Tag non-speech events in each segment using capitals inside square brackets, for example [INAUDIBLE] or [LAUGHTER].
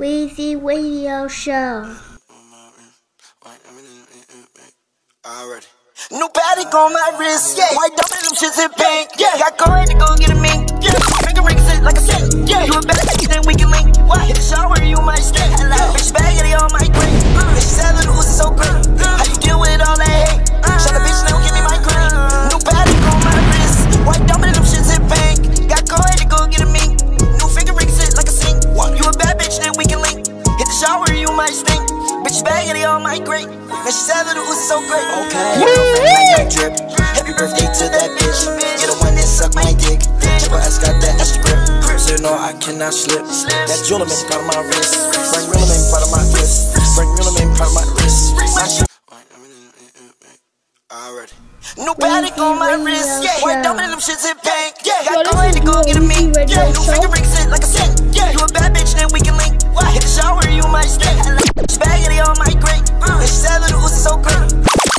Weezy Radio Show. Already. Patek on my wrist, yeah. White diamond, them shits in pink, yeah. Got coin to go get a mink, yeah. Finger rings it like a cent, yeah. You a bitch, then we can link. What? Hit the shower, you might stink. Hello. Bitch, spaghetti on my green. Bitch, seven, who's so green? Uh, how you deal with all that hate? Shut the bitch, now give me my green. Patek on my wrist, white diamond, them shits in pink. Got coin to go get a mink. You a bad bitch, then we can link. Hit the shower, you might stink. Bitch, spaghetti on my grate. Now she said that it was so great. Okay, your girlfriend like my drip. Happy birthday to that bitch. You're the one that suck my dick. Triple S got that extra grip. So you know I cannot slip. That jeweler made part of my wrist. Franck Muller made part of my wrist. Franck Muller made part of my wrist. My. Already. New on my wrist, yeah. White diamond, them shits in pink, yeah. Got coin to go get a mink, yeah. New finger rings it like a yeah. You a bad bitch, then we can link. What? Hit the shower, you might stink. Spaghetti on my grate, and she said that it so great.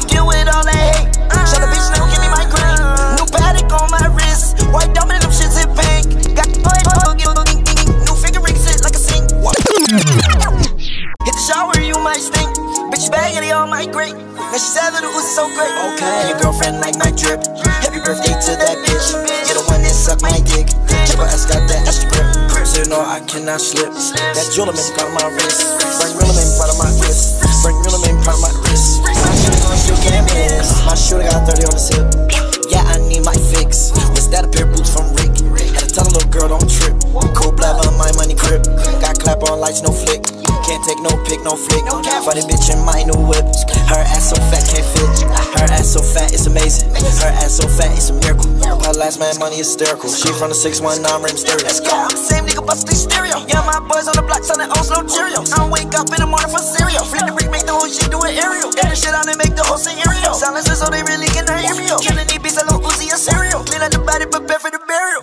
Deal with all that hate. Shut the bitch, now give me my. New Patek on my wrist, white diamond, them shits in pink. Got coin to go get a mink, new finger rings it like a sink. Hit the shower, you might stink. Bitch, spaghetti on my grate. Now she said that it was so great. Okay, your girlfriend like my drip. Happy birthday to that bitch. You're the one that suck my dick. Triple S got that extra grip. So you know I cannot slip. That jeweler made part of my wrist. Franck Muller part of my wrist. Franck Muller part of my wrist. My shooter gon' shoot can't miss. My shooter got 30 on the zip. Yeah, I need my fix. Was that a pair of boots from Rick? Had to tell a little girl don't trip. Cool blab on my money grip. Got clap on lights, no flick. Take no pic, no flick. For the bitch in my new whip. Her ass so fat, can't fit. Her ass so fat, it's amazing. Her ass so fat, it's a miracle. My last man money hysterical. She from the 619 rim stereo. Let's go. I'm the same nigga, bust the stereo. Yeah, my boys on the block selling O's, no Cheerios. I don't wake up in the morning for cereal. Flip the brick, make the whole shit do an aerial. Get the shit out and make the whole scenario. Silences so they really cannot hear me. Killing these beats, I look Uzi a cereal. Clean out the body, prepare for the burial.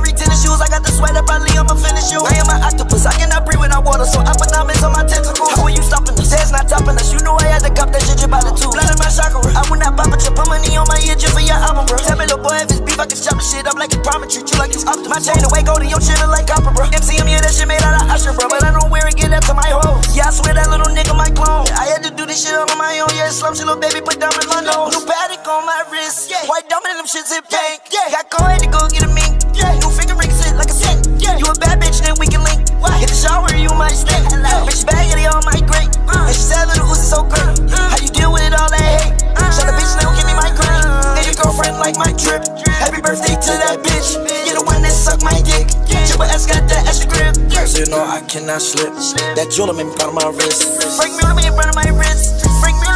Burberry tennis shoes. I got the sweat up, probably I'ma finish you. I am an octopus, I cannot breathe without water, so I put diamonds on my tentacles. How are you stopping us? There's not topping us. You know I had to cop that shit just by the two. Blood in my chakra. I would not pop a chip, put money on my ear just for your album, bro. Tell me, little boy, if it's beef, I can chop the shit up like a promise. Treat you like it's up to my chain away, go to your chin like copper, bro. MCM, yeah, that shit made out of Usher, bro. But I don't wear it, get that to my hoes. Yeah, I swear that little nigga my clone. I had to do this shit on my own. Yeah, slum shit, little baby, put diamond on my nose. New Patek on my wrist. Yeah. White diamond, and them shits in pink. Yeah. Got coin to go get a mink. Shower, you might. Hello. Bitch, spaghetti on my grate. And she said little Uzi so great. How you deal with it all that hate? Shut the bitch, now give me my green. And your girlfriend like my drip. Happy birthday to that bitch. You're the one that suck my dick. Triple S got that extra grip. So you know I cannot slip. That jeweler made me part of my wrist. Franck Muller made me part of my wrist. Franck Muller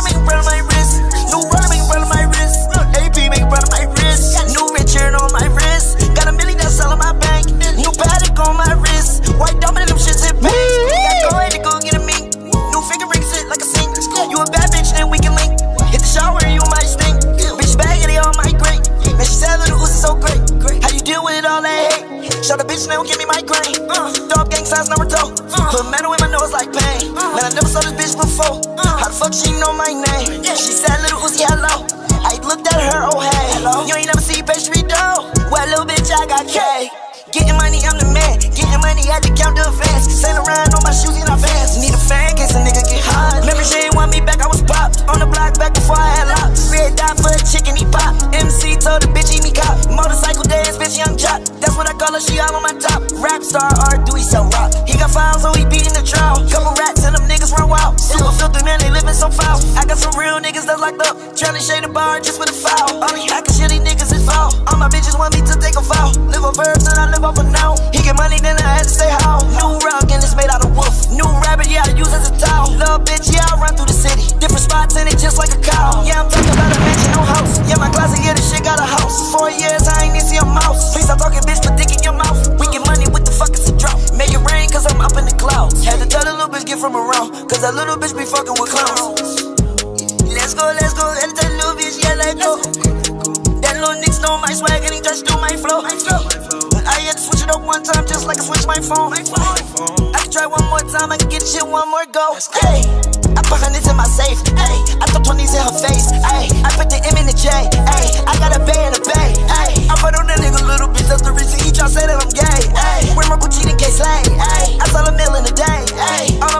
Shut the bitch, now give me my grain. Uh, dog gang size number two. Uh. Put metal in my nose like pain. Uh. Man, I never saw this bitch before. Uh. How the fuck she know my name? Yeah. She said little Uzi, hello. I looked at her, oh hey. Hello. You ain't never see pastry dough. Well, little bitch, I got K. Getting money, I'm the man. Getting money, had to count the advance. Send around on my shoes in advance. Need a fan, case a nigga get hot. Remember, she ain't want me back, I was popped. On the block back before I had locks. Red dot for a chicken, he pop. MC told the She all on my top. Rap star, R, do he sell rock. He got files, so he beating the trial. Couple rats and them niggas run wild. Super filthy, man, they living so foul. I got some real niggas that's locked up. Tryna shade the bar just for the foul. All these hacking shitty niggas is foul. All my bitches want me to take a foul. Live on verbs and I live off a now. He get money, then I had to say how. New rug and it's made out of wolf. New rabbit, yeah, I use as a towel. Little bitch, yeah, I run through the city. Different spots in it just like a cow. Yeah, I'm from around. Cause that little bitch be fucking with clowns. Let's go, let's go, and the little bitch, yeah, let go. That little nigga know my swag and he touched through my flow. I had to switch it up one time just like I switched my phone. I can try one more time, I can get shit one more go. Hey, I put hundreds in my safe. Hey, I throw 20s in her face. Hey, I put the M in the J. Hey, I got a bay in the bay. Hey, I put on that nigga little bitch, that's the reason he try say that I'm gay. Hey, wear my Gucci in case lay. Hey, I sell a mill in a day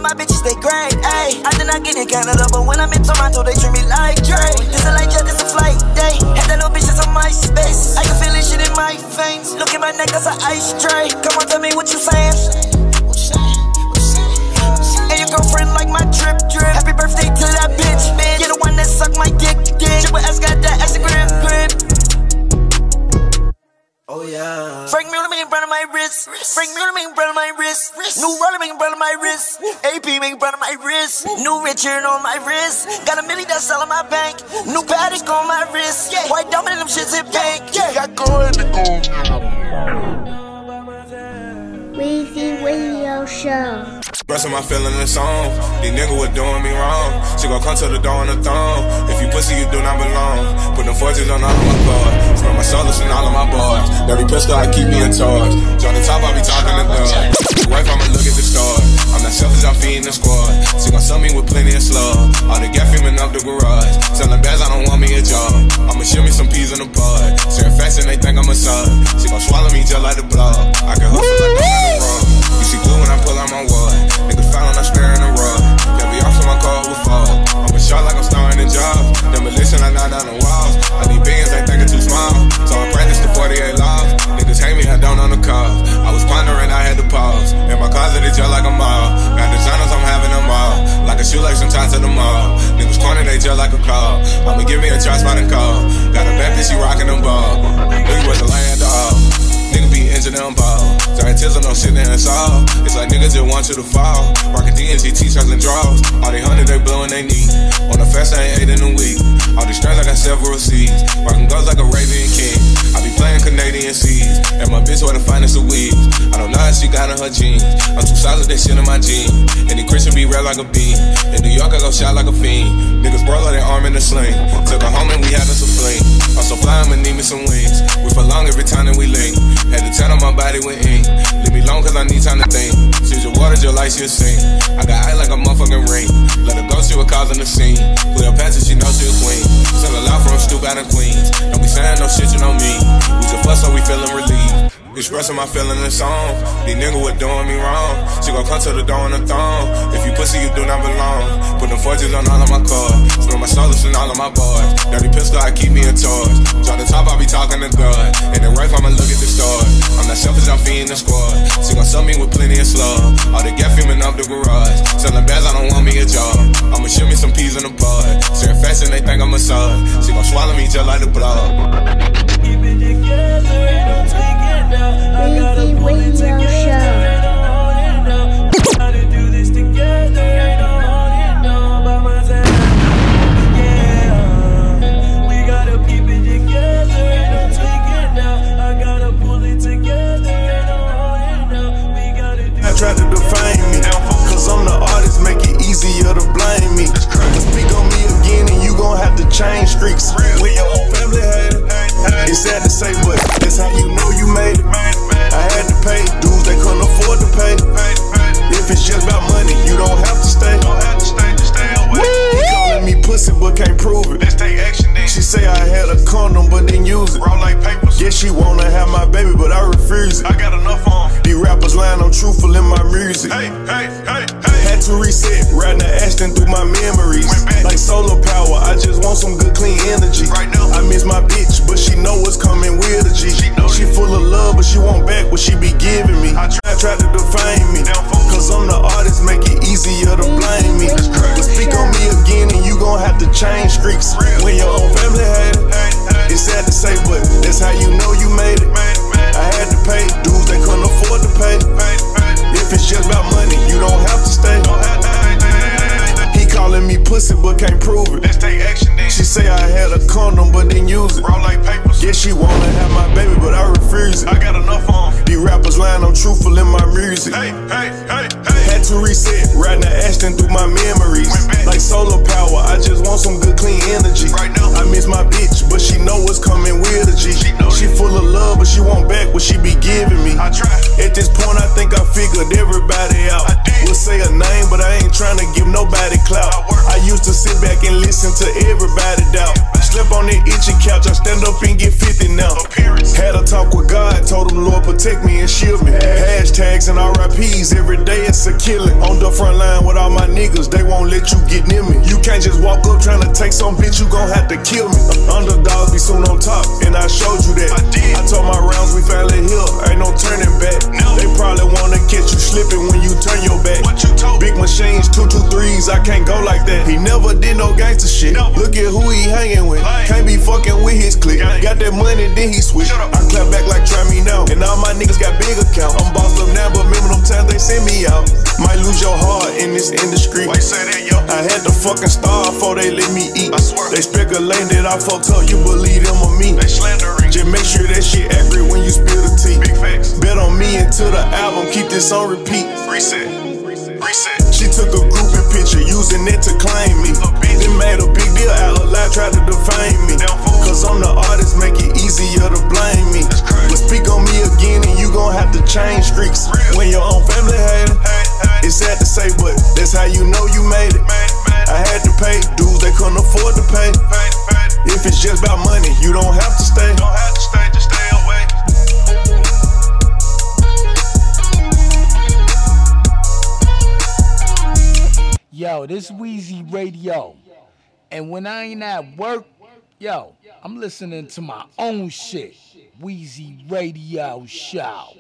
my bitches, they great, ayy. I did not get it Canada, but when I'm in Toronto, they treat me like Drake. New on my wrist. Got a million that's all in my bank. New Patek on my wrist. Yeah. White diamond them shits in pink. Yeah. Got going to go. Weezy Radio Show. Expressing my feeling in song. These niggas were doing me wrong. She gon' come to the door on the throne. If you pussy, you do not belong. Put them forges on all of my cars. Smell my solace and all of my bars. Every pistol, I keep me in charge. Join the top, I be talking to God. Wife, I'ma look at the stars. I'm not selfish, I'm feeding the squad. She gon' sell me with plenty of slug. All the gas filming up the garage. Selling bags, I don't want me a job. I'ma some peas in the pod. Sharing facts and they think I'm a sub. She gon' swallow me just like the blood. I can hustle like I'm wrong. You see blue when I pull out my wad. Niggas found I'm staring the rug. Got me off so my car will fall. I'm a shot like I'm starring in. Demolition, I knock down the walls. I need they think too small. So I practice the 48 laws. On the cause. I was pondering, I had to pause. In my closet, it's just like a mall. Got designers, I'm having them all. Like a shoelace, I'm tied to the mall. Niggas corner, they just like a call. I'ma give me a try spot and call. Got a bet that she rockin' them ball. Nigga was a land dog. Engine them ball. Scientists no shit in it's all. It's like niggas just want you to fall. Rockin' DNG t-shirts and draws. All they hundred they blowin' they knee. On the fast I ain't eight in a week. All these strands I got several seeds. Rockin' guns like a Raven King. I be playing Canadian seeds. And my bitch wear the finest of weeds. I don't know how she got in her jeans. I'm too solid, that shit in my jeans. And the Christian be red like a bean. In New York I go shot like a fiend. Niggas like their arm in a sling. Took her home and we had us a fling. I'm so fly, I'ma need me some wings. We for long every time that we link. Had to turn on my body with ink. Leave me alone cause I need time to think. She's your water just like she'll sing. I got eye like a motherfucking ring. Let her go, she was causing the scene. Put her past she know she a queen. Sell a lot from Stoop out in Queens. Don't be saying no shit you know me. We just fuss so we feeling relieved. Expressing my feeling in song. These niggas were doing me wrong. She gon' come to the door on the throne. If you pussy, you do not belong. Put them forges on all of my cars. Spend my solace and all of my bars. Dirty pistol, I keep me in charge. Drop the top, I be talking to God. And the right, I'ma look at the stars. I'm not selfish, I'm feeding the squad. She gon' sell me with plenty of slug. All the gas filming up the garage. Selling bags, I don't want me a job. I'ma ship me some peas in the pod. Sharing fast and they think I'm a sub. She gon' swallow me just like the blood. Keep it together, it Radio together, Show. ain't no holding down. Gotta do this together, ain't no holding down by myself. Yeah, we gotta keep it down. I gotta pull it together, ain't no holding down. We gotta do this together. I tried to define me. Cause I'm the artist, make it easier to blame me. Speak on me again and you gon' have to change streaks. When your whole family had it. It's sad to say, but that's how you know you made it. I had to pay dues they couldn't afford to pay. If it's just about money, you don't have to stay. He calling me pussy, but can't prove it. Let's action then. She say I had a condom, but didn't use it. Roll like papers. Guess she wanna have my baby, but I refuse it. I got enough on. These rappers lying, I'm truthful in my music. Hey, hey, hey, hey. Had to reset, riding the Ashton through my memories. Like solar power, I just want some good clean energy. Right now. I miss my bitch, but she know what's coming with her G. She she full of love, but she want back what she be giving me. I try- tried to define me, cause I'm the artist, make it easier to blame me. But speak on me again, and you gon' have to change streaks. When your own family had it. It's sad to say, but that's how you know you made it. I had to pay dues they couldn't afford to pay. If it's just about money, you don't have to stay. He calling me pussy, but can't prove it. Let's take action. She say I had a condom, but didn't use it. Like papers. Guess she wanna have my baby, but I refuse it. I got enough on. These rappers lying, I'm truthful in my music. Hey, hey, hey, hey. Had to reset, riding the Ashton through my memories. Like solar power, I just want some good clean energy. Right now. I miss my bitch, but she know what's coming with her G. She know she full of love, but she want back what she be giving me. I try. At this point, I think I figured everybody out. I did. We'll say a name, but I ain't trying to give nobody clout. I. I used to sit back and listen to everybody doubt. Slept on the itchy couch, I stand up and get 50 now. Had a talk with God, told him Lord protect me and shield me. Hashtags and RIPs every day, it's a killing. On the front line with all my niggas, they won't let you get near me. You can't just walk up trying to take some bitch, you gon' have to kill me. Underdogs be soon on top, and I showed you that. I did. I told my rounds we finally here, ain't no turning back. No. They probably wanna catch you slipping when you turn your back. What you told Big machines, two two threes, I can't go like never did no gangster shit. Look at who he hanging with. Can't be fucking with his clique. Got that money, then he switch. I clap back like try me now. And all my niggas got big account. I'm bossed up now, but remember them times they send me out. Might lose your heart in this industry. Why say that, yo? I had to fucking starve before they let me eat. I swear. They speculate that I fucked up, you believe them or me. They slandering. Just make sure that shit accurate when you spill the tea. Big facts. Bet on me until the album, keep this on repeat. Reset. Reset. She took a groupie picture, using it to claim me. Bitch. Then made a big deal out of lie, tried to defame me. Cause I'm the artist, make it easier to blame me. But speak on me again, and you gon' have to change streaks. When your own family hater, it's sad to say, but that's how you know you made it. I had to pay dues they couldn't afford to pay. If it's just about money, you don't have to stay. Don't have to stay, just stay Yo, this Wheezy Radio. And when I ain't at work, yo, I'm listening to my own shit. Wheezy Radio Show.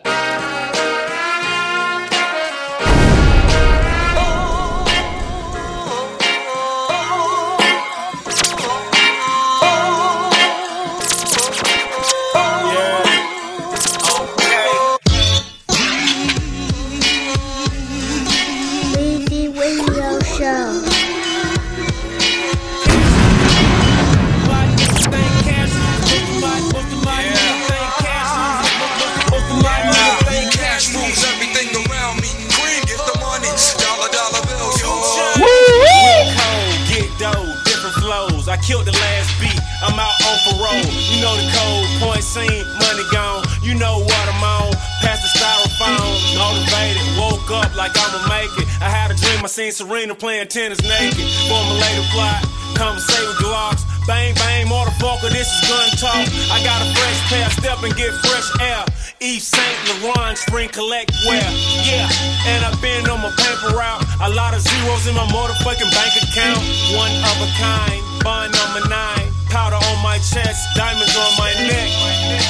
Killed the last beat. I'm out on parole. You know the code, point scene, money gone. You know what I'm on. Past the styrofoam, motivated. Woke up like I'ma make it. I had a. I seen Serena playing tennis naked. Formulated plot, conversate with Glocks. Bang bang, motherfucker, this is gun talk. I got a fresh pair, step and get fresh air. Yves Saint Laurent, spring collect wear. Yeah, and I've been on my paper route. A lot of zeros in my motherfucking bank account. One of a kind, bond number nine. Powder on my chest, diamonds on my neck.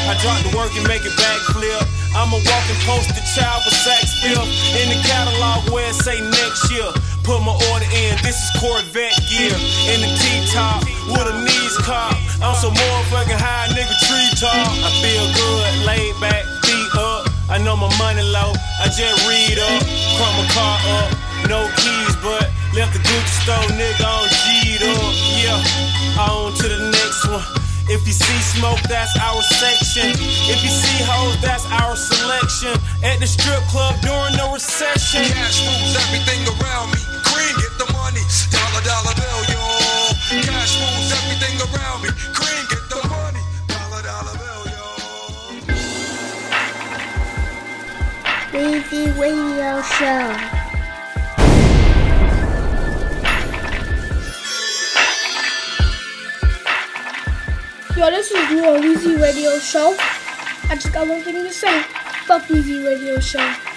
I drop the work and make it backflip. I'm a walking poster child for sex filth. In the catalog where it say next year. Put my order in, this is Corvette gear. In the T-top, with a knees cop. I'm so motherfucking high, nigga tree top. I feel good, laid back. I know my money low, I just read up. Crumb my car up, no keys, but left the Gucci store, nigga on G'd up. Yeah, on to the next one. If you see smoke, that's our section. If you see hoes, that's our selection. At the strip club during the recession. Cash rules everything around me. Green, get the money. Dollar, dollar bill, yo. Cash rules everything around me. Weezy Radio Show. Yo, this is on Weezy Radio Show. I just got one thing to say. Fuck Weezy Radio Show.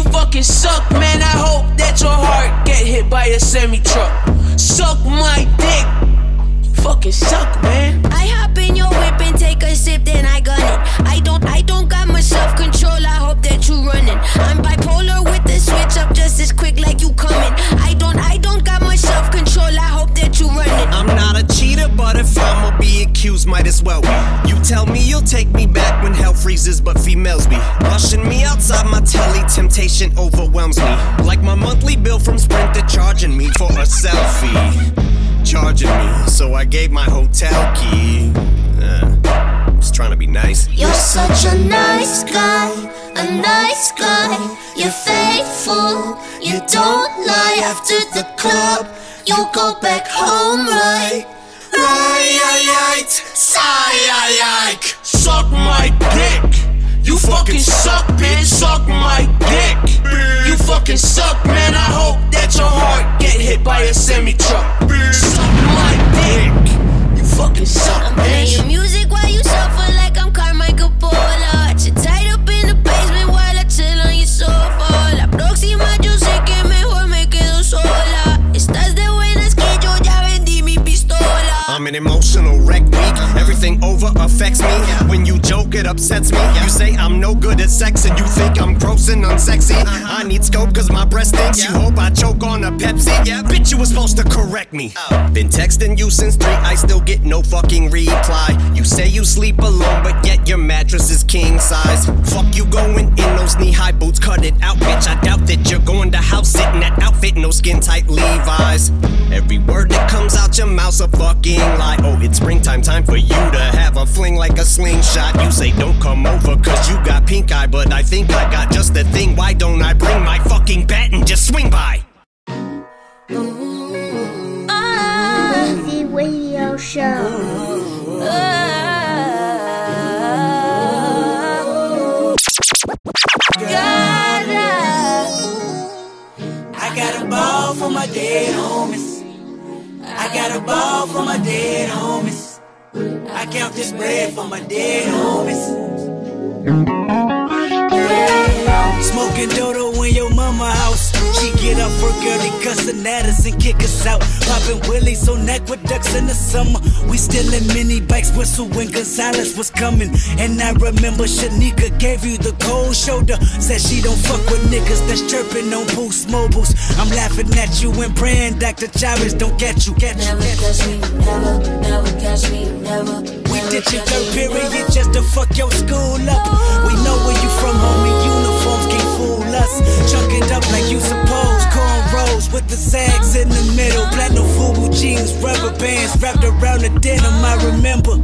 You fucking suck, man. I hope that your heart get hit by a semi truck. Suck my dick. You fucking suck, man. I hop in your whip and take a sip, then I gun it. I don't, I don't got my self control. I hope that you running. I'm bipolar with the switch up just as quick like you coming. I don't, I don't got my self control. I hope that you running. I'm not a cheater, but if I'ma be accused, might as well be. You tell me you'll take me back when hell freezes, but females be rushing me outside my telly. Temptation overwhelms me, like my monthly bill from Sprint. They're charging me for a selfie, charging me, so I gave my hotel key. Uh, trying to be nice. You're such a nice guy, a nice guy. You're faithful, you don't lie. After the club, you go back home, right? Right, right, Suck my dick. You fucking suck, man. Suck my dick. You fucking suck, man. I hope that your heart get hit by a semi truck. Suck my dick. You fucking suck, I'm playing music while you suffer like I'm Carmichael Pola. Got you tied up in the basement while I chill on your sofa. La próxima yo sé que mejor me quedo sola. Estás de buenas que yo ya vendí mi pistola. I'm an emotional wreck week. Everything over affects me. It upsets me. You say I'm no good at sex and you think I'm gross and unsexy. Uh-huh. I need scope cause my breast stinks. You hope I choke on a Pepsi. Yeah, bitch, you was supposed to correct me. Oh. Been texting you since three, I still get no fucking reply. You say you sleep alone, but yet your mattress is king size. Fuck you going in those knee high boots, cut it out, bitch. I doubt that you're going to house sit in that outfit, no skin tight Levi's. Every word that comes out your mouth's a fucking lie. Oh, it's springtime, time for you to have a fling like a slingshot. You say don't come over cause you got pink eye, but I think I got just the thing. Why don't I bring my fucking bat and just swing by? Weezy ah. Radio Show. I got a ball for my dead homies. I got a ball for my dead homies. I count this bread for my dead homies. Smoking dodo in your mama house. She get up for girly cussing at us and kick us out. Popping willies on aqueducts in the summer. We stealing mini bikes, whistle when Gonzalez was coming. And I remember Shanika gave you the cold shoulder. Said she don't fuck with niggas that's chirping on boost mobiles. I'm laughing at you and praying Dr. Chavez don't get you. Get you. Never catch me, never, never catch me, never. We did your third period just to fuck your school up. We know where you from, homie. FUBU rubber bands wrapped around the denim. I remember.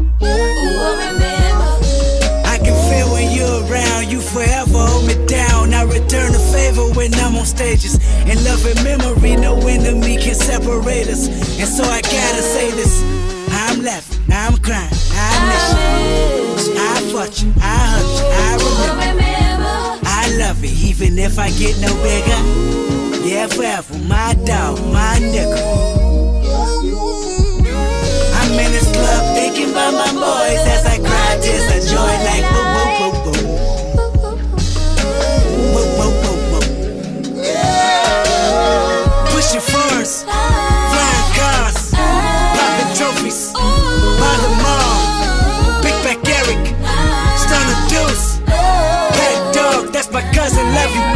I can feel when you're around. You forever hold me down. I return the favor when I'm on stages. In love and memory, no enemy can separate us. And so I gotta say this. I'm laughing, I'm crying, I miss you. I fought you, I hurt you, I remember. I love it, even if I get no bigger. Yeah, forever, my dog, my nigga. Club thinking about my boys as I cry tears of joy like boo boo boo boo. Boo boo boo boo. Pushing fours, flying cars, popping trophies, by Big Eric, Deuce, Dog, that's my cousin, love you.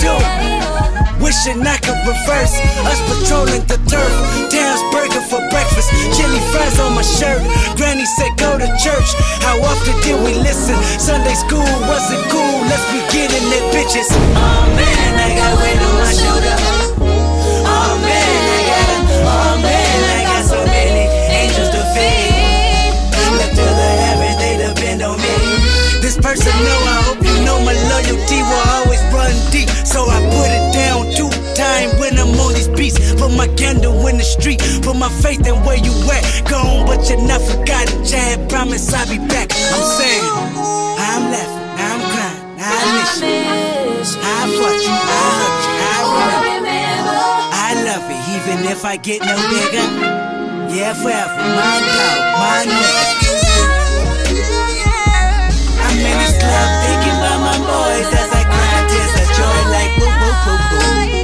Wishing I could reverse. Us patrolling the turf. Towns burger for breakfast, chili fries on my shirt. Granny said go to church. How often did we listen? Sunday school wasn't cool. Let's be getting it, bitches. Oh man, I got weight on my shoulder. Oh man, I got a. Oh man, I got so many angels to feed. Look to the heavens, they depend on me. This person know, I hope you know my loyalty will always run deep. So I put it times when I'm on these beats. Put my candle in the street, put my faith in where you at. Gone, but you're not forgotten. Chad, promise I'll be back. I'm saying, I'm laughing, I'm crying, I miss you. I fought you, I hurt you, oh, I remember. I love it, even if I get no bigger. Yeah, forever, my dog, my nigga. I'm in this club thinking about my boys as I cry tears of joy like boo boo boo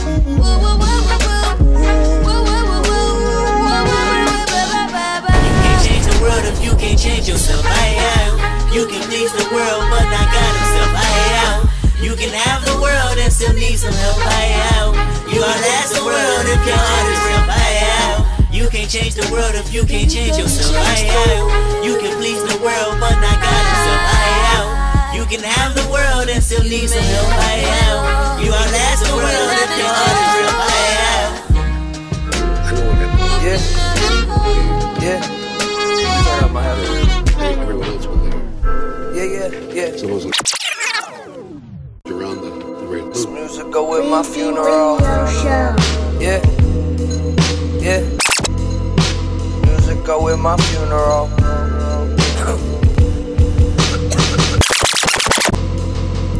can't change yourself. I am. You can please the world, but not God Himself. I am. You can have the world and still need some help. I am. You are last the world if your heart is real. I am. You can't change the world if you can't change yourself. I am. You can please the world, but not God Himself. I am. You can have the world and still need some help. I am. You are last the world if your heart is real. I am. Yeah. Yeah. My head. Everyone else was there. Yeah, yeah, yeah. So it wasn't around the, the red This music go with my funeral. Yeah. Yeah. Music go with my funeral.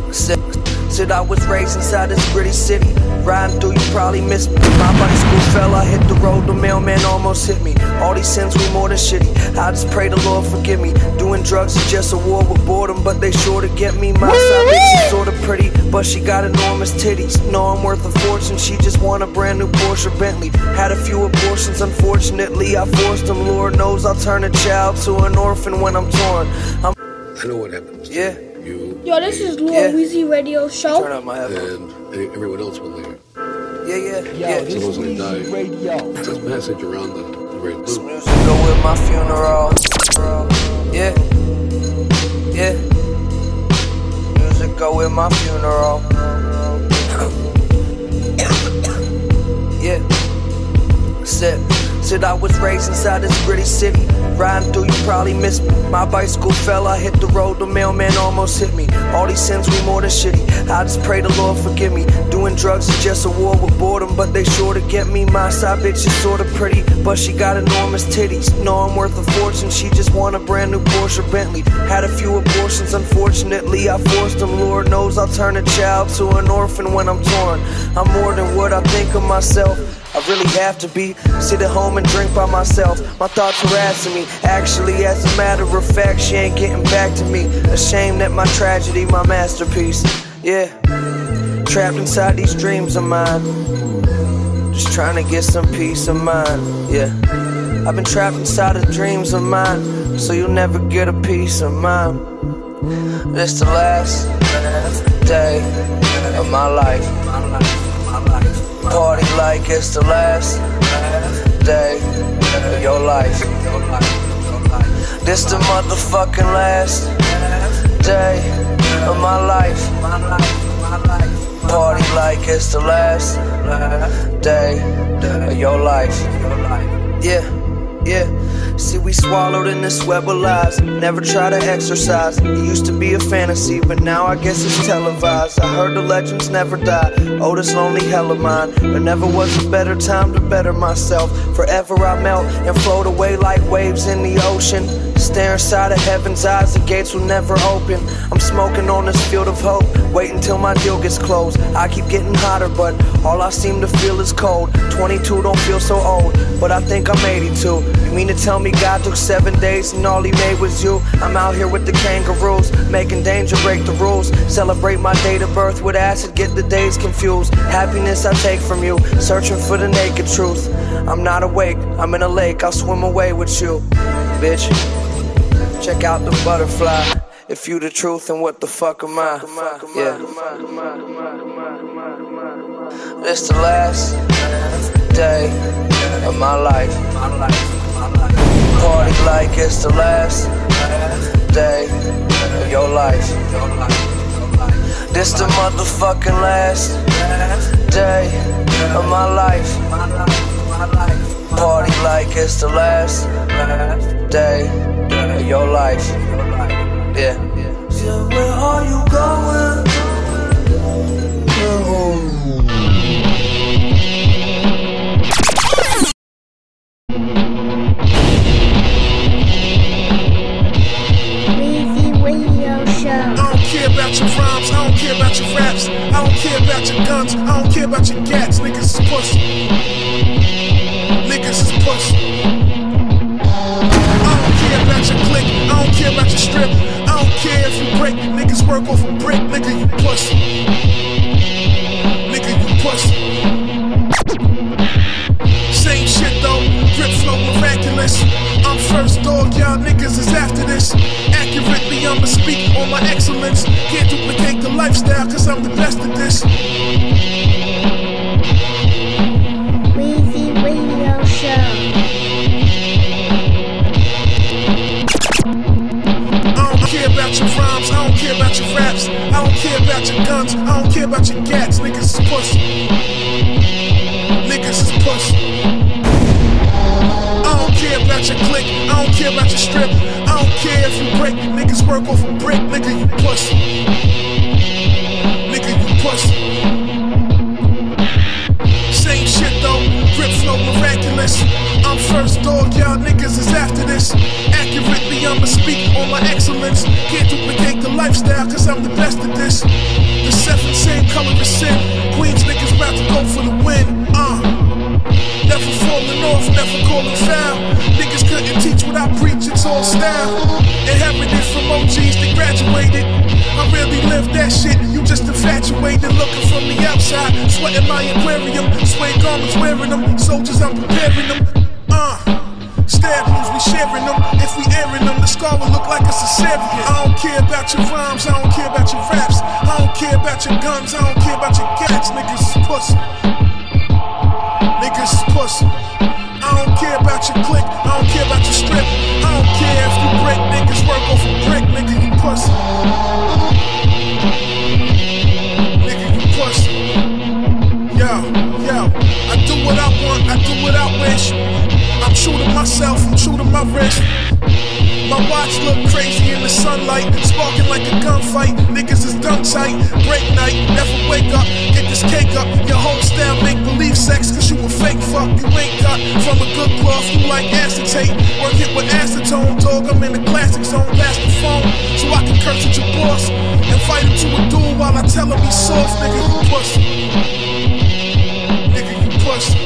[LAUGHS] Said, said I was raised inside this gritty city. Riding through, you probably missed me. My bicycle fell, I hit the road, the mailman almost hit me. All these sins, we more than shitty. I just pray the Lord forgive me. Doing drugs is just a war with boredom, but they sure to get me. My side bitch is sorta pretty, but she got enormous titties. Know I'm worth a fortune, she just want a brand new Porsche Bentley. Had a few abortions, unfortunately, I forced them. Lord knows I'll turn a child to an orphan when I'm torn. I'm I know what happened. Yeah. You Yo, this is Lil Yeah. Weezy Radio Show. Turn up my headphones. and everyone else was there. Yeah, yeah, Yo, yeah. this is Weezy. Radio. This message around the, the red This loop. music go with my funeral. Yeah, yeah. Music go with my funeral. [COUGHS] Yeah. Said, said I was raised inside this gritty city. Riding through, you probably missed me. My bicycle fell, I hit the road, the mailman almost hit me. All these sins, we more than shitty. I just pray the Lord forgive me. Doing drugs is just a war with boredom, but they sure to get me. My side bitch is sorta pretty, but she got enormous titties. Know I'm worth a fortune, she just want a brand new Porsche Bentley. Had a few abortions, unfortunately, I forced them. Lord knows I'll turn a child to an orphan when I'm torn. I'm more than what I think of myself. I really have to be. Sit at home and drink by myself. My thoughts harassing me. Actually, as a matter of fact, she ain't getting back to me. Ashamed that my tragedy, my masterpiece. Yeah. Trapped inside these dreams of mine. Just trying to get some peace of mind. Yeah. I've been trapped inside of dreams of mine. So you'll never get a piece of mind. This the last day of my life. Party like it's the last day of your life. This the motherfucking last day of my life. Party like it's the last day of your life. Yeah, yeah. See, we swallowed in this web of lies. Never try to exercise. It used to be a fantasy, but now I guess it's televised. I heard the legends never die. Oh, this lonely hell of mine. There never was a better time to better myself. Forever I melt and float away like waves in the ocean. Stare inside of heaven's eyes, the gates will never open. I'm smoking on this field of hope, wait until my deal gets closed. I keep getting hotter, but all I seem to feel is cold. 22 don't feel so old, but I think I'm 82. You mean to tell me God took seven days and all he made was you? I'm out here with the kangaroos, making danger break the rules. Celebrate my date of birth with acid, get the days confused. Happiness I take from you, searching for the naked truth. I'm not awake, I'm in a lake, I'll swim away with you, bitch. Check out the butterfly. If you the truth, then what the fuck am I? Yeah. It's the last day of my life. Party like it's the last day of your life. This the motherfucking last day of my life. Party like it's the last day your life. Yeah. So where are you going? Radio Show. I don't care about your rhymes, I don't care about your raps, I don't care about your guns, I don't care about your gats. Niggas is pussy. Niggas is pussy. Wrist. My watch look crazy in the sunlight, sparking like a gunfight. Niggas is dumb tight, break night, never wake up, get this cake up. Your whole style make believe sex, cause you a fake fuck. You ain't got from a good cloth, you like acetate. Work it with acetone, dog. I'm in the classic zone, pass the phone, so I can curse at your boss and fight him to a duel while I tell him he's soft. Nigga, you pussy. Nigga, you pussy.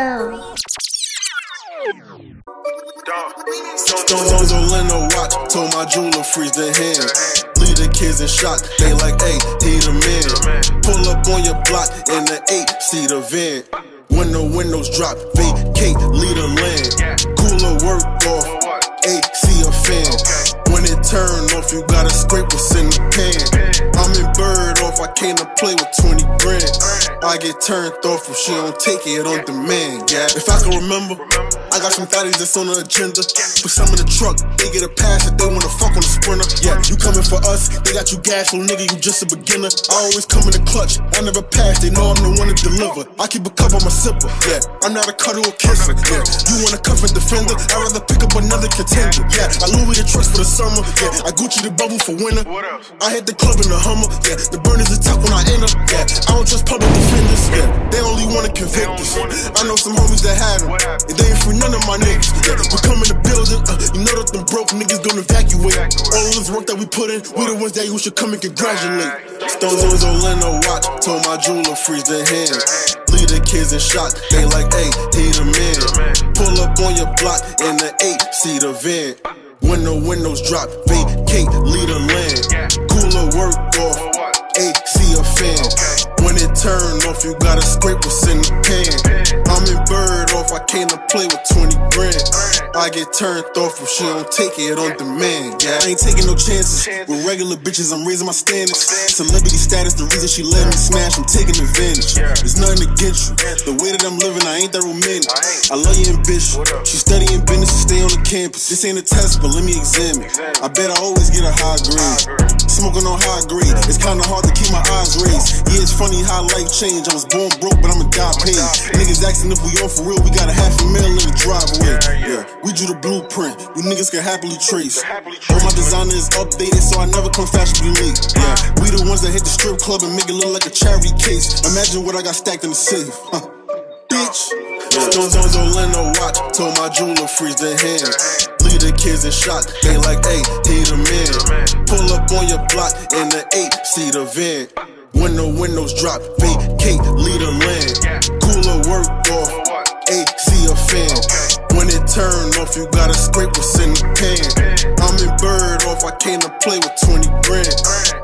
Radio all in the watch, told my jeweler freeze the hand. Leave the kids in shock, they like, hey, he the man. Pull up on your block in the eight seater van. When the windows drop, vacate, lead a land. Cooler work off, AC a fan. When it turn off, you gotta scrape what's in the pan. I'm in bird off, I came to play with 20 grand. I get turned off if she don't take it on demand, yeah. If I can remember, I got some thotties that's on the agenda. Put some in the truck, they get a pass if they wanna fuck on the sprinter. Yeah, you coming for us, they got you gas, little nigga, you just a beginner. I always come in the clutch, I never pass, they know I'm the one to deliver. I keep a cup on my sipper, yeah. I'm not a cuddle or kisser, yeah. You want a cuff and defender, I'd rather pick up another contender, yeah. I lose Louis the trucks for the summer, yeah. I Gucci the bubble for winter. I hit the club in the Hummer, yeah. The burners attack when I enter, yeah. I don't trust public defenders, yeah. They only wanna convict us. I know some homies that had them, and they ain't free none of my niggas, yeah. We come in the building, uh, you know that them broke niggas gonna evacuate. All of this work that we put in, we the ones that you should come and congratulate. Stones on Orlando watch, told my jeweler freeze their hand. Leave the kids in shock, they like, hey, he the man. Pull up on your block in the eight seater van. When the windows drop, vacate, lead a land. Cooler work off, AC a fan. When it turn off, you gotta scrape what's in the pan. I'm in bird off, I came to play with 20 grand. I get turned off if she don't take it on demand. Yeah, I ain't taking no chances with regular bitches. I'm raising my standards. Celebrity status, the reason she let me smash, I'm taking advantage. There's nothing against you. The way that I'm living, I ain't that romantic. I love you ambition. She studying business to stay on the campus. This ain't a test, but let me examine. I bet I always get a high grade. Smoking on high grade, it's kinda hard to keep my eyes raised. Yeah, funny how life changed. I was born broke, but I'ma die paid. Niggas asking if we on for real, we got a half a mil in the driveway. Yeah, we drew the blueprint, you niggas can happily trace. All my designer is updated, so I never come fashionably late. Yeah, we the ones that hit the strip club and make it look like a charity case. Imagine what I got stacked in the safe. Huh. Bitch. Stones on Orlando watch, told my jeweler freeze their hand. Leave the kids in shock, they like, hey, he the man. Pull up on your block in the eight seater van. When the windows drop, vacate, lead a land. Cooler work off, AC a fan. When it turn off, you gotta scrape what's in the pan. I'm in bird off, I came to play with 20 grand.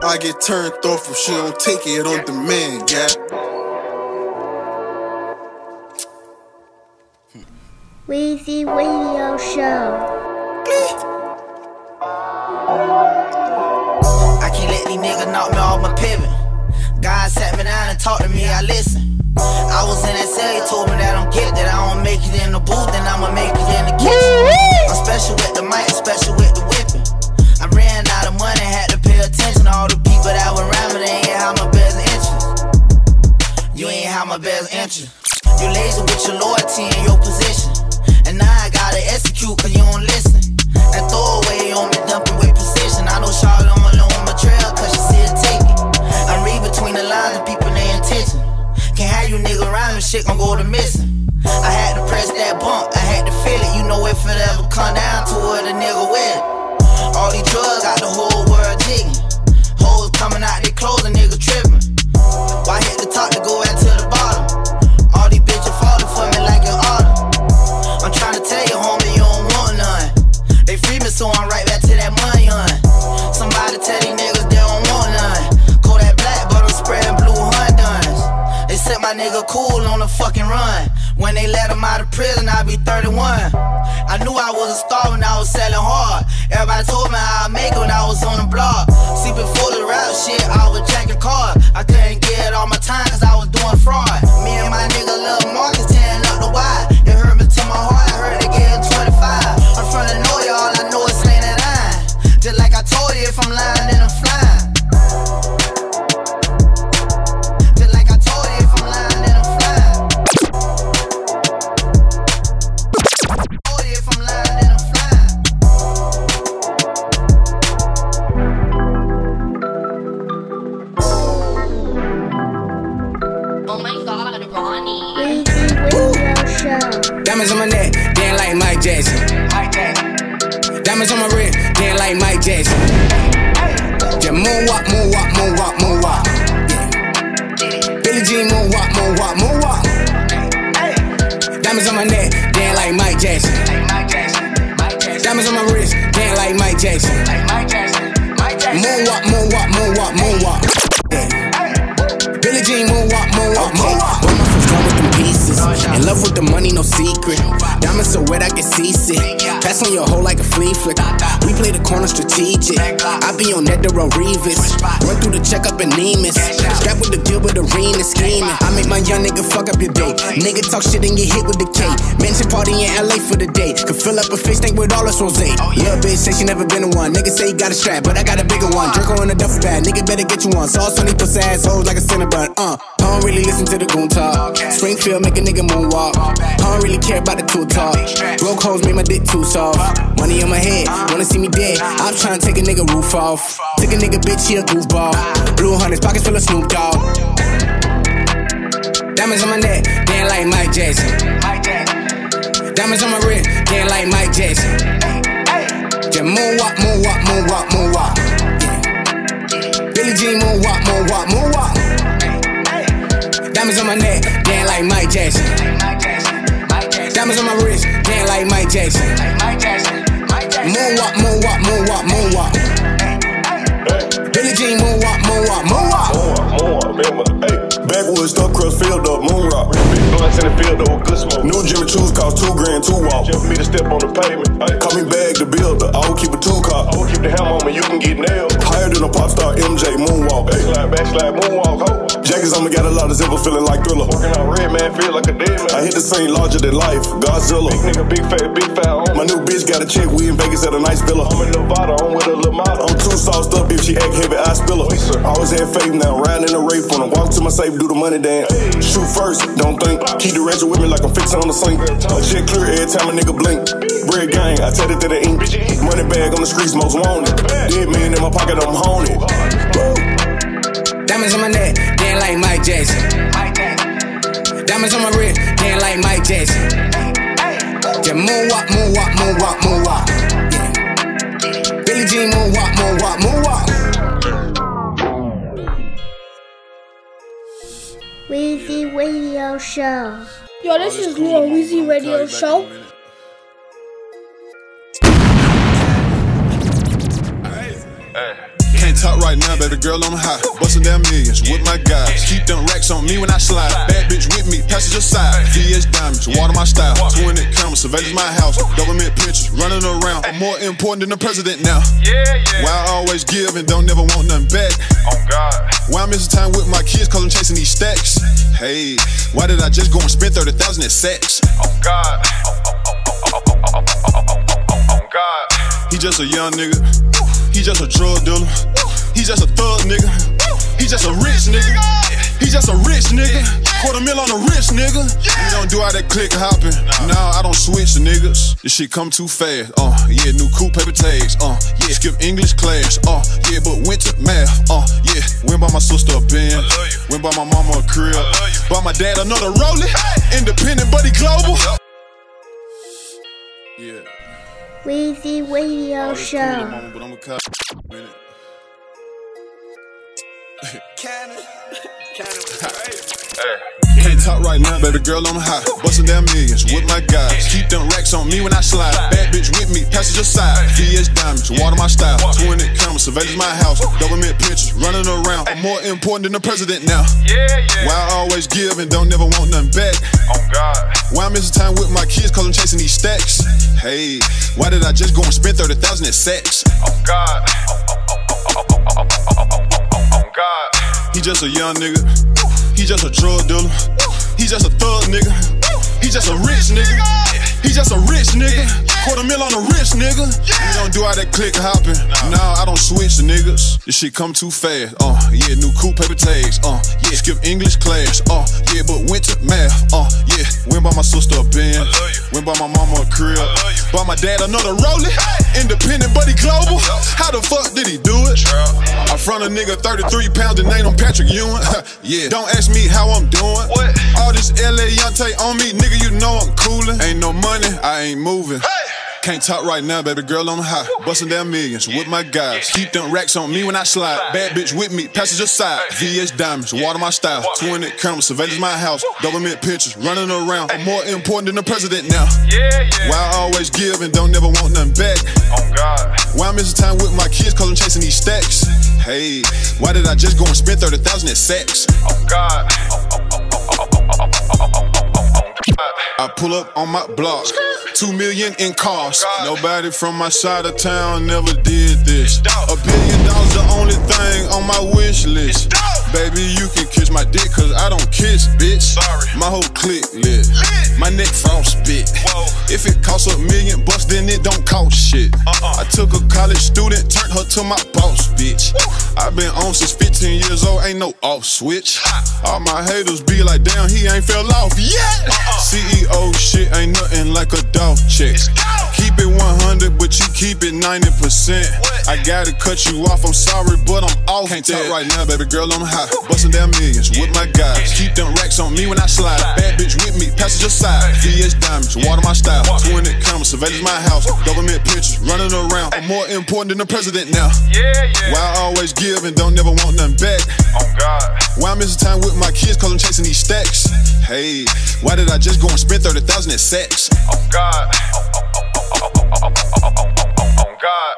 I get turned off if she don't take it on demand, yeah. Weezy Radio Show. I can't let these niggas knock me off my pivot. God sat me down and talked to me, I listen. I was in that cell, he told me that I'm gifted. I don't make it in the booth, then I'ma make it in the kitchen. I'm special with the mic, I'm special with the whipping. I ran out of money, had to pay attention to all the people that were around me. They ain't have my best interest. You ain't have my best interest. You lazy with your loyalty and your position. And now I gotta execute cause you don't listen. That throwaway on me dumping with precision. I know Charlotte between the lines of people their intention. Can't have you nigga around shit gon' go to missing. I had to press that bump, I had to feel it. You know if it ever come down to it, a nigga with it. All these drugs got the whole world jigging. Hoes coming out their clothes, a nigga tripping. Why hit the top to go back to the bottom? All these bitches falling for me like an autumn. I'm tryna tell you, homie, you don't want none. They free me, so I'm right back nigga cool on the fucking run. When they let him out of prison, I be 31. I knew I was a star when I was selling hard. Everybody told me how I make it when I was on the block. See, before the rap shit, I was jacking cars. I couldn't On your hoe like a flea flicker. We play the corner strategic. I be on that the Revis. Run through the checkup and Nemus. Strap with the Gilbert Arenas scheming. I make my young nigga fuck up your day. Nigga talk shit and get hit with the K. Mansion party in LA for the day. Could fill up a fish tank with all this rose. Little bitch say she never been in one. Nigga say he got a strap, but I got a bigger one. Draco in a duffel bag. Nigga better get you one. Sauce on these pussy assholes like a Cinnabon. Uh, I don't really listen to the goon talk. Springfield make a nigga moonwalk. I don't really care about the two talk. Broke hoes made my dick too soft. Money on my head, wanna see me dead. I'm trying to take a nigga roof off. Take a nigga bitch, he a goofball. Blue hunters, pockets full of Snoop Dogg. Diamonds on my neck, damn like Mike Jackson. Diamonds on my wrist, damn like Mike Jackson. Just moonwalk, moonwalk, moonwalk, moonwalk. Yeah. Billie Jean moonwalk, moonwalk, moonwalk. Diamonds on my neck, damn like Mike Jackson. Diamonds on my wrist, damn like Mike Jackson. Moonwalk, moonwalk, moonwalk, moonwalk. Billie Jean moonwalk, moonwalk, moonwalk. Backwoods, stuff crust, filled up, moon rock. Big blunts in the field with good smoke. New Jimmy Choo's cost two grand, two walk. Just me to step on the pavement. Call me bag the builder, I will keep a two car. I will keep the hammer on me, you can get nailed. Higher than a pop star, MJ moonwalk. Backslide, backslide, moonwalk, ho. Jackets on me got a lot of zipper, feeling like thriller. Working out red, man, feel like a dead man. I hit the scene larger than life, Godzilla. Big nigga, big fat, big fat on. My new bitch got a check, we in Vegas at a nice villa. I'm in Nevada, I'm with a Lamada. I'm too sauced up, if she act heavy, I spill her. Always had faith now, riding in the rape when I walk to my safe, do the money dance. Shoot first, don't think. Keep the ratchet with me like I'm fixing on the sink. A check clear every time a nigga blink. Bread gang, I tell it to the ink. Money bag on the streets, most wanted. Dead man in my pocket, I'm haunted. Diamonds on my neck, damn like Mike Jackson. Diamonds on my wrist, damn like Mike Jackson. Just moonwalk, moonwalk, moonwalk, moonwalk. Yeah. Billie Jean moonwalk, moonwalk, moonwalk. Weezy Radio Show. Yo, this is Lil Weezy Radio Show. Talk baby girl, I'm high. Bustin' down millions with my guys. Keep them racks on me when I slide. Bad bitch with me, passenger side. VS diamonds, water my style. 20 cameras, surveillance my house. Government pictures running around. I'm more important than the president now. Yeah, yeah. Why I always give and don't never want nothing back. Oh God. Why I'm missing time with my kids cause I'm chasing these stacks. Hey, why did I just go and spend 30,000 at sex? Oh God. Oh, oh, oh, oh, oh, oh, oh, oh, oh, oh, oh, God. He just a young nigga. He just a drug dealer. He just a thug nigga. He just a rich nigga. He just a rich nigga. Quarter mil on a rich nigga. We don't do all that click hopping. Nah, I don't switch niggas. This shit come too fast. Uh, yeah, new cool paper tags. Uh, yeah, skip English class. Uh, yeah, but went to math. Uh, yeah, went by my sister a Benz. Went by my mama a crib. By my dad another Rollie. Independent, buddy global. Yeah. Weezy Radio Show. I'm a cop. Can't talk right now, baby girl, I'm high. Bustin' down millions with my guys. Keep them racks on me when I slide. Bad bitch with me, passenger side. VS diamonds, water my style. 20 cameras, surveillance my house. Government pictures running around. I'm more important than the president now. Yeah, yeah. Why I always give and don't never want nothing back. Oh God. Why I'm missing time with my kids cause I'm chasing these stacks. Hey, why did I just go and spend 30,000 at sex? Oh God. Oh, God. He just a young nigga. He just a drug dealer. He just a thug nigga. He just a rich nigga. He just a rich nigga. Quarter mil on the rich nigga. We don't do all that click hopping. Nah, I don't switch the niggas. This shit come too fast. Uh, yeah, new cool paper tags. Uh, yeah, skip English class. Uh, yeah, but went to math. Uh, yeah, went by my sister a Benz. Went by my mama a crib. By my dad another Rollie. Independent, buddy global. How the fuck did he do it? I front a nigga 33 pounds and name him Patrick Ewing. [LAUGHS] yeah, don't ask me how I'm doing. What? All this LA Yante on me, nigga, you know I'm coolin'. Ain't no money, I ain't moving. Can't talk right now, baby girl, I'm high. Bustin' down millions with my guys. Keep them racks on me when I slide. Bad bitch with me, passenger side. VS diamonds, water my style. 20 cameras, surveillance my house. Government pictures running around. I'm more important than the president now. Yeah, yeah. Why I always give and don't never want nothing back. Oh God. Why I'm missing time with my kids cause I'm chasing these stacks. Hey, why did I just go and spend 30,000 at sex? Oh God. Oh, oh, oh, oh, oh, oh, oh, oh, oh, oh, oh, oh, God. I pull up on my block. Two million in cost. Nobody from my side of town never did this. A billion dollars the only thing on my wish list. Baby, you can kiss my dick, cause I don't kiss, bitch. Sorry. My whole clique lit. My neck frostbit. If it costs a million bucks, then it don't cost shit. Uh-uh. I took a college student, turned her to my boss, bitch. i been on since 15 years old, ain't no off switch. All my haters be like, damn, he ain't fell off yet. Uh-uh. CEO shit ain't nothing like a dog check. Keep it 100, but you keep it 90%. I gotta cut you off, I'm sorry, but I'm off. Can't talk right now, baby girl, I'm hot. Bustin' down millions with my guys. Keep them racks on me when I slide. Bad bitch with me, passenger side. VS diamonds, water my style. 20 cameras, surveillance my house. Government pictures running around. I'm more important than the president now. Yeah, yeah. Why I always give and don't never want nothing back? Oh God. Why I'm missing time with my kids cause I'm chasing these stacks? Hey, why did I just go and spend 30,000 at sex? Oh God. Oh, oh, oh, oh, oh, oh, oh, oh, oh, oh, oh, oh, God.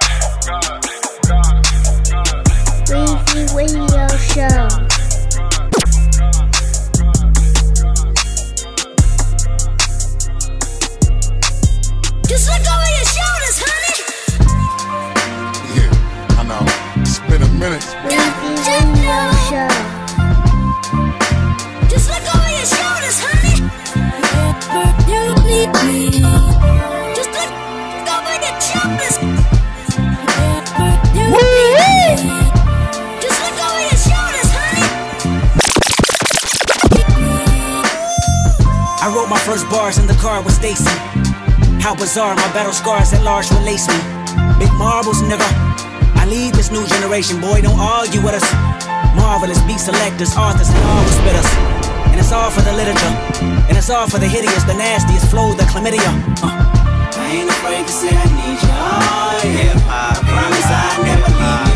Weezy Radio Show. It's been a minute. Weezy Radio Show. Just look over your shoulders, honey. You need me. Just look over your shoulders. You need me. Just look over your shoulders, honey. I wrote my first bars in the car with Stacy. How bizarre, my battle scars at large release me. Big marbles, nigga. I lead this new generation, boy, don't argue with us. Marvelous beat selectors, authors, and all who spit us. And it's all for the literature. And it's all for the hideous, the nastiest flow, the chlamydia. Uh. I ain't afraid to say I need you. Oh, yeah. Promise I never leave.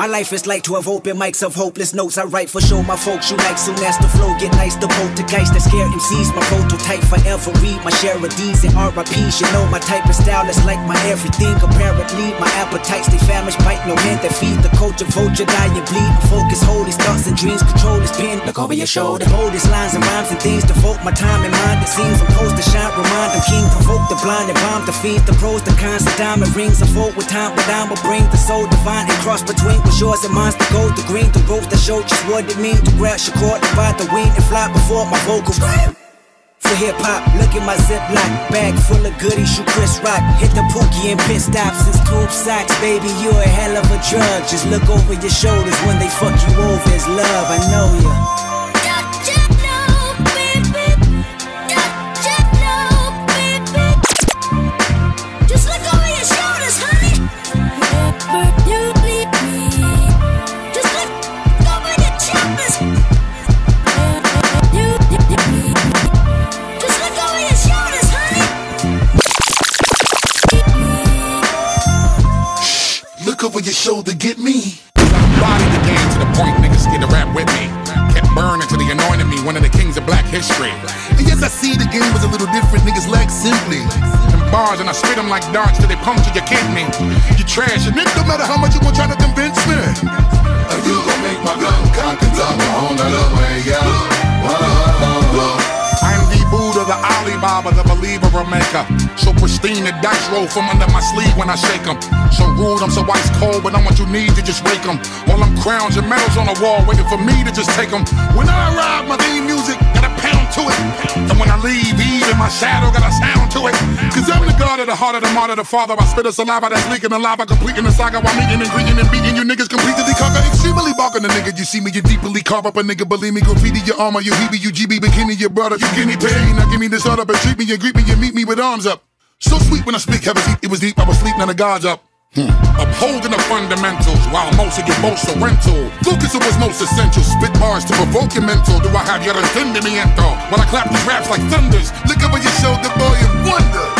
My life is like 12 open mics of hopeless notes I write for show my folks you like soon as the flow get nice. The poltergeist that scare MCs my prototype forever. Read my share of D's and RIPs you know my type of style is like my everything. Apparently my appetites they famished bite no hand that feed. The culture vulture die and bleed focus hold these thoughts and dreams control this pen look over your shoulder. Hold lines and rhymes and things. Devote my time and mind it seems I'm remind them king provoke the blind and bomb the fiends the pros the cons the diamond rings unfold with time but I will bring the soul divine and cross between was yours and mine's the gold the green the ropes that show just what it means to grab your cord divide the wing and fly before my vocals for hip hop, look at my ziploc bag full of goodies. You Chris Rock, hit the pookie and pit stops and scoop socks, baby. You a hell of a drug. Just look over your shoulders when they fuck you over. It's love, I know ya. History. And yes, I see the game was a little different. Niggas lack simply. Them bars and I spit them like darts till they puncture your kidney. You trash and Nigga, no matter how much you gon' try to convince me. Are you gon' make my gun cock and drop my own other way out? I'm the Buddha, the Alibaba, the believer or maker. So pristine, the dice roll from under my sleeve when I shake 'em. So rude, I'm so ice cold, but I'm what you need to just wake wake 'em. All them crowns and medals on the wall waiting for me to just take 'em. When I arrive, my theme music got a pound to it. And when I leave, even my shadow got a sound to it. Cause I'm the god of the heart of the martyr, the father. I spit a saliva that's leaking the lava, completing the saga while meeting and greeting and beating you niggas completely conquer. Extremely barking the nigga, you see me, you deeply carve up a nigga. Believe me, graffiti your armor, you heebie, you GB, bikini, your brother, you guinea pig. Now give me this order, but treat me and greet me and meet me with arms up. So sweet when I speak, heavens, it was deep, I was sleep, now the gods up. Hmm. Upholding the fundamentals while most of you most are rental. Focus on what's most essential. Spit bars to provoke your mental. Do I have your entendimiento? When I clap these raps like thunders, look over your shoulder, boy, and wonder.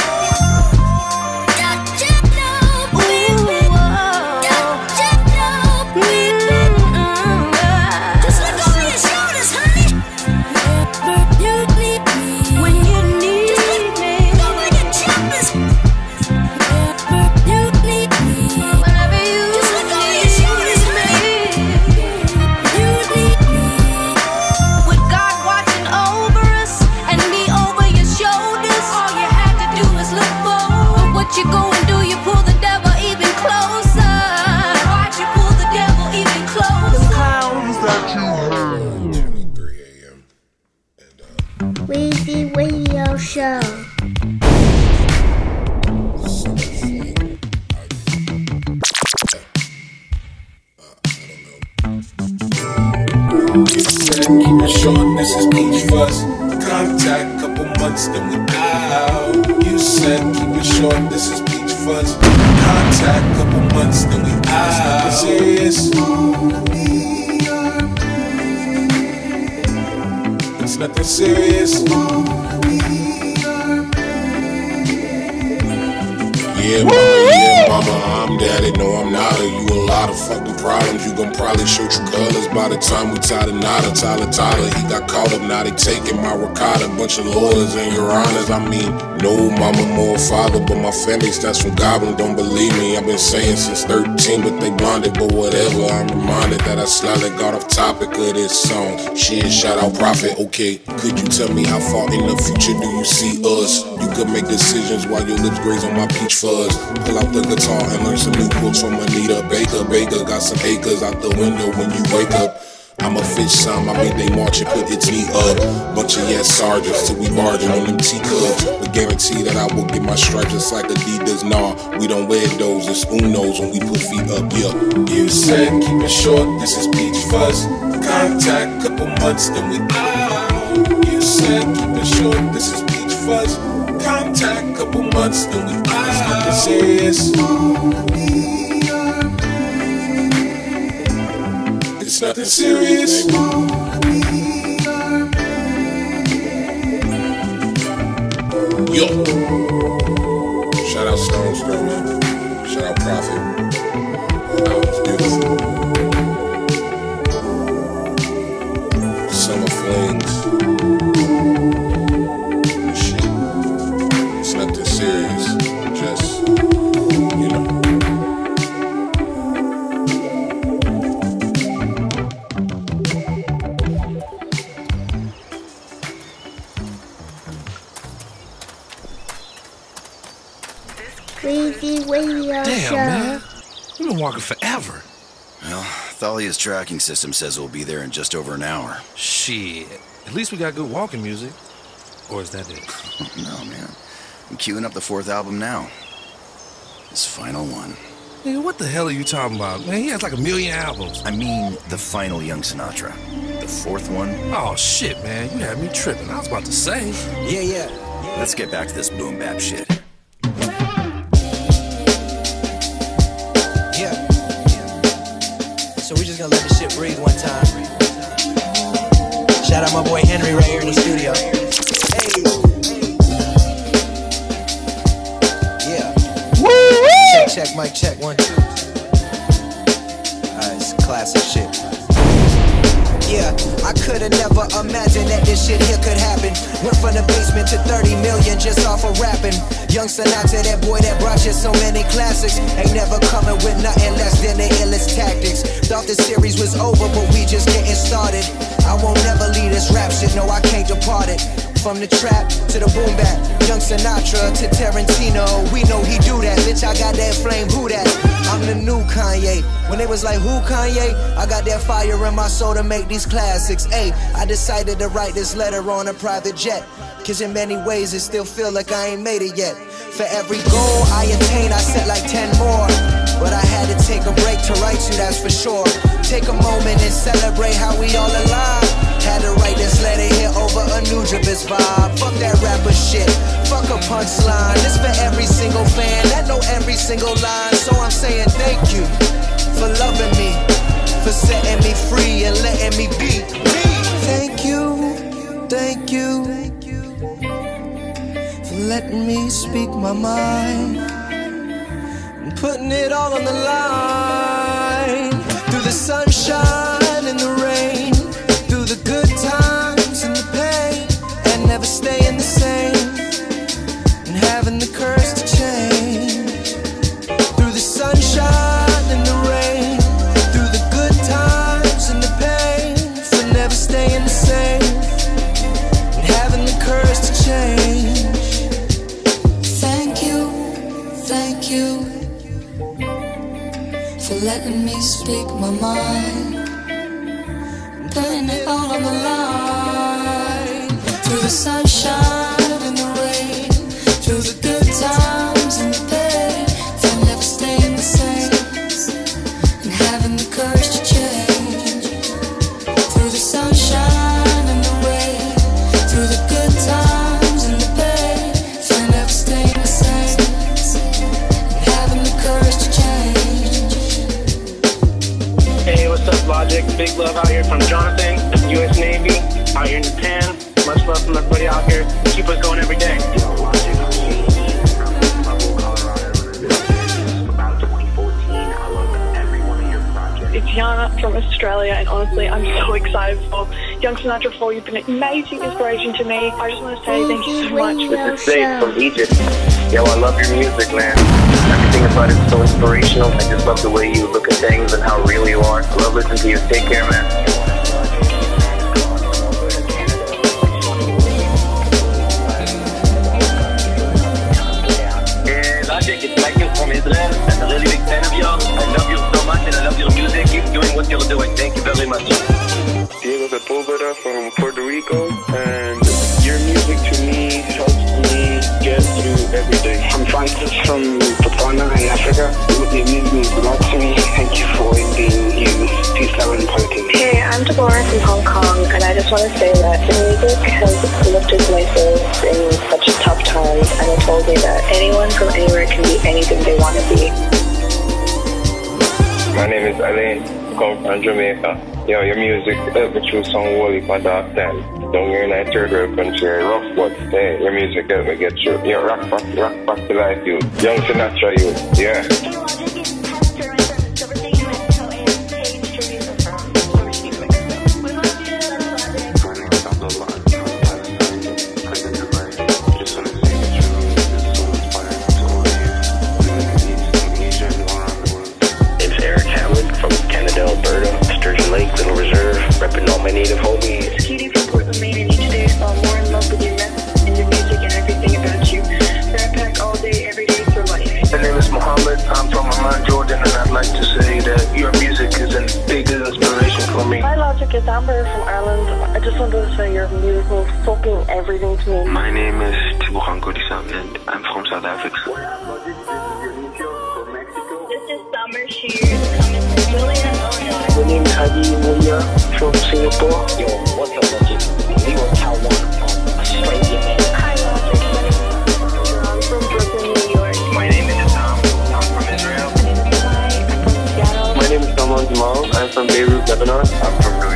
show. Keep it short, this is Peach Fuzz. Contact, couple months, then we out. You said keep it short, this is Peach Fuzz. Contact, couple months, then we out. This is. nothing serious. Yeah, mama, yeah, mama, I'm daddy. No, I'm not. a You a lot of fucking problems. You gon' probably show true colors by the time we tie the knot. A Tyler Tyler, he got caught up. Now they taking my ricotta. Bunch of lawyers and your honors. I mean, no mama, more father, but my family stats from Goblin. Don't believe me. I've been saying since 13, but they blinded. But whatever, I'm reminded that I slightly got off topic of this song. Shit, shout out Prophet. Okay, could you tell me how far in the future do you see us? You could make decisions while your lips graze on my peach fuzz. Pull out the guitar and learn some new quotes from Anita Baker. Baker got some acres out the window when you wake up. I'm a fish some, I mean they march and put its knee up. Bunch of yes sergeants till we barging on them teacups. But guarantee that I will get my stripes just like Adidas. Nah, we don't wear those, it's unos when we put feet up, yeah. You said keep it short, this is peach fuzz. Contact, couple months, then we out. You said keep it short, this is peach fuzz. Contact, couple months, then we out. It's nothing serious. It's nothing serious. Yo. Shout out Stones Throw, man. Shout out Prophet. That was beautiful. Damn, Show. man. We've been walking forever. Well, Thalia's tracking system says we'll be there in just over an hour. Shit. At least we got good walking music. Or is that it? [LAUGHS] no, man. I'm queuing up the fourth album now. This final one. Nigga, what the hell are you talking about? Man, he has like a million albums. I mean, the final Young Sinatra. The fourth one. Oh, shit, man. You had me tripping. I was about to say. Yeah, yeah. Let's get back to this boom bap shit. Just gonna let this shit breathe one time. Shout out my boy Henry right here in the studio. Hey. Yeah. Check, check, mic check, one, two. Alright, it's classic shit. Yeah, I could've never imagined that this shit here could happen. Went from the basement to 30 million just off of rapping. Young Sinatra, that boy that brought you so many classics. Ain't never coming with nothing less than the illest tactics. Thought the series was over, but we just getting started. I won't never leave this rap shit, no, I can't depart it. From the trap to the boom bap, Young Sinatra to Tarantino, we know he do that. Bitch, I got that flame, who that? I'm the new Kanye. When they was like, who Kanye? I got that fire in my soul to make these classics. Ayy, I decided to write this letter on a private jet. Cause in many ways it still feel like I ain't made it yet. For every goal I attain, I set like 10 more. But I had to take a break to write you, that's for sure. Take a moment and celebrate how we all alive. Had to write this letter here over a new Jabez vibe. Fuck that rapper shit. Fuck a punchline. This for every single fan that know every single line. So I'm saying thank you for loving me, for setting me free and letting me be. Thank you, thank you for letting me speak my mind and putting it all on the line my big love out here from Jonathan, U.S. Navy, out here in Japan. Much love from everybody out here. Keep us going every day. It's Yana from Australia, and honestly, I'm so excited for Young Sinatra 4. You've been an amazing inspiration to me. I just want to say thank you so much. This is Dave from Egypt. Yo, I love your music, man. Everything about it's so inspirational. I just love the way you look at things and how real you are. I love listening to you. Take care, man. And Logic, it's Michael from Israel. I'm a really big fan of yours. I love you so much and I love your music. Keep doing what you're doing. Thank you very much. Diego Sepulveda from Puerto Rico, and your music to me get through every day. I'm Francis from Botswana in Africa. Your music means a lot to me. Thank you for being you. Peace, love, and positivity. Hey, I'm Deborah from Hong Kong, and I just want to say that the music has lifted my spirits in such a tough time, and it told me that anyone from anywhere can be anything they want to be. My name is Alain, I come from Jamaica. Yo, your music uh, helped me through some holy for dark time. Down here in a third world country, rough, but hey, your music uh, helped me get through. Yo, rock back, rock back to life, you. Young Sinatra, you. Yeah. Name is Hadi Mulia from Singapore. Yo, what's up, Logic? We were Taiwan, Australia, man. Hi, Logic. My name is I'm from Brooklyn, New York. My name is Tom. I'm from Israel. Seattle. My name is Salman Jamal. I'm from Beirut, Lebanon. I'm from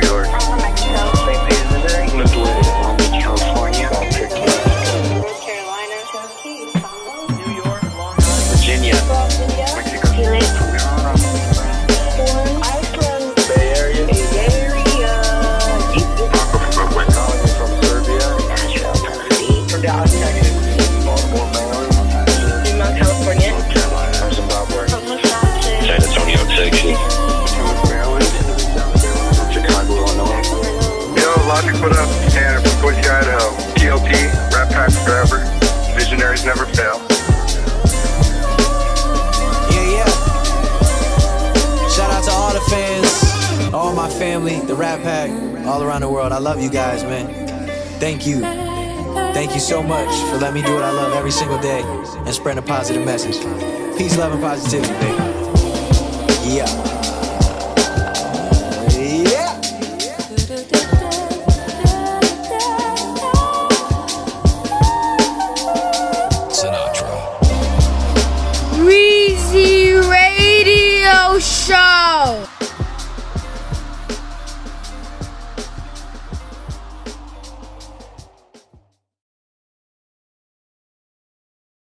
all around the world. I love you guys, man. Thank you. Thank you so much for letting me do what I love every single day and spreading a positive message. Peace, love, and positivity, baby. Yeah.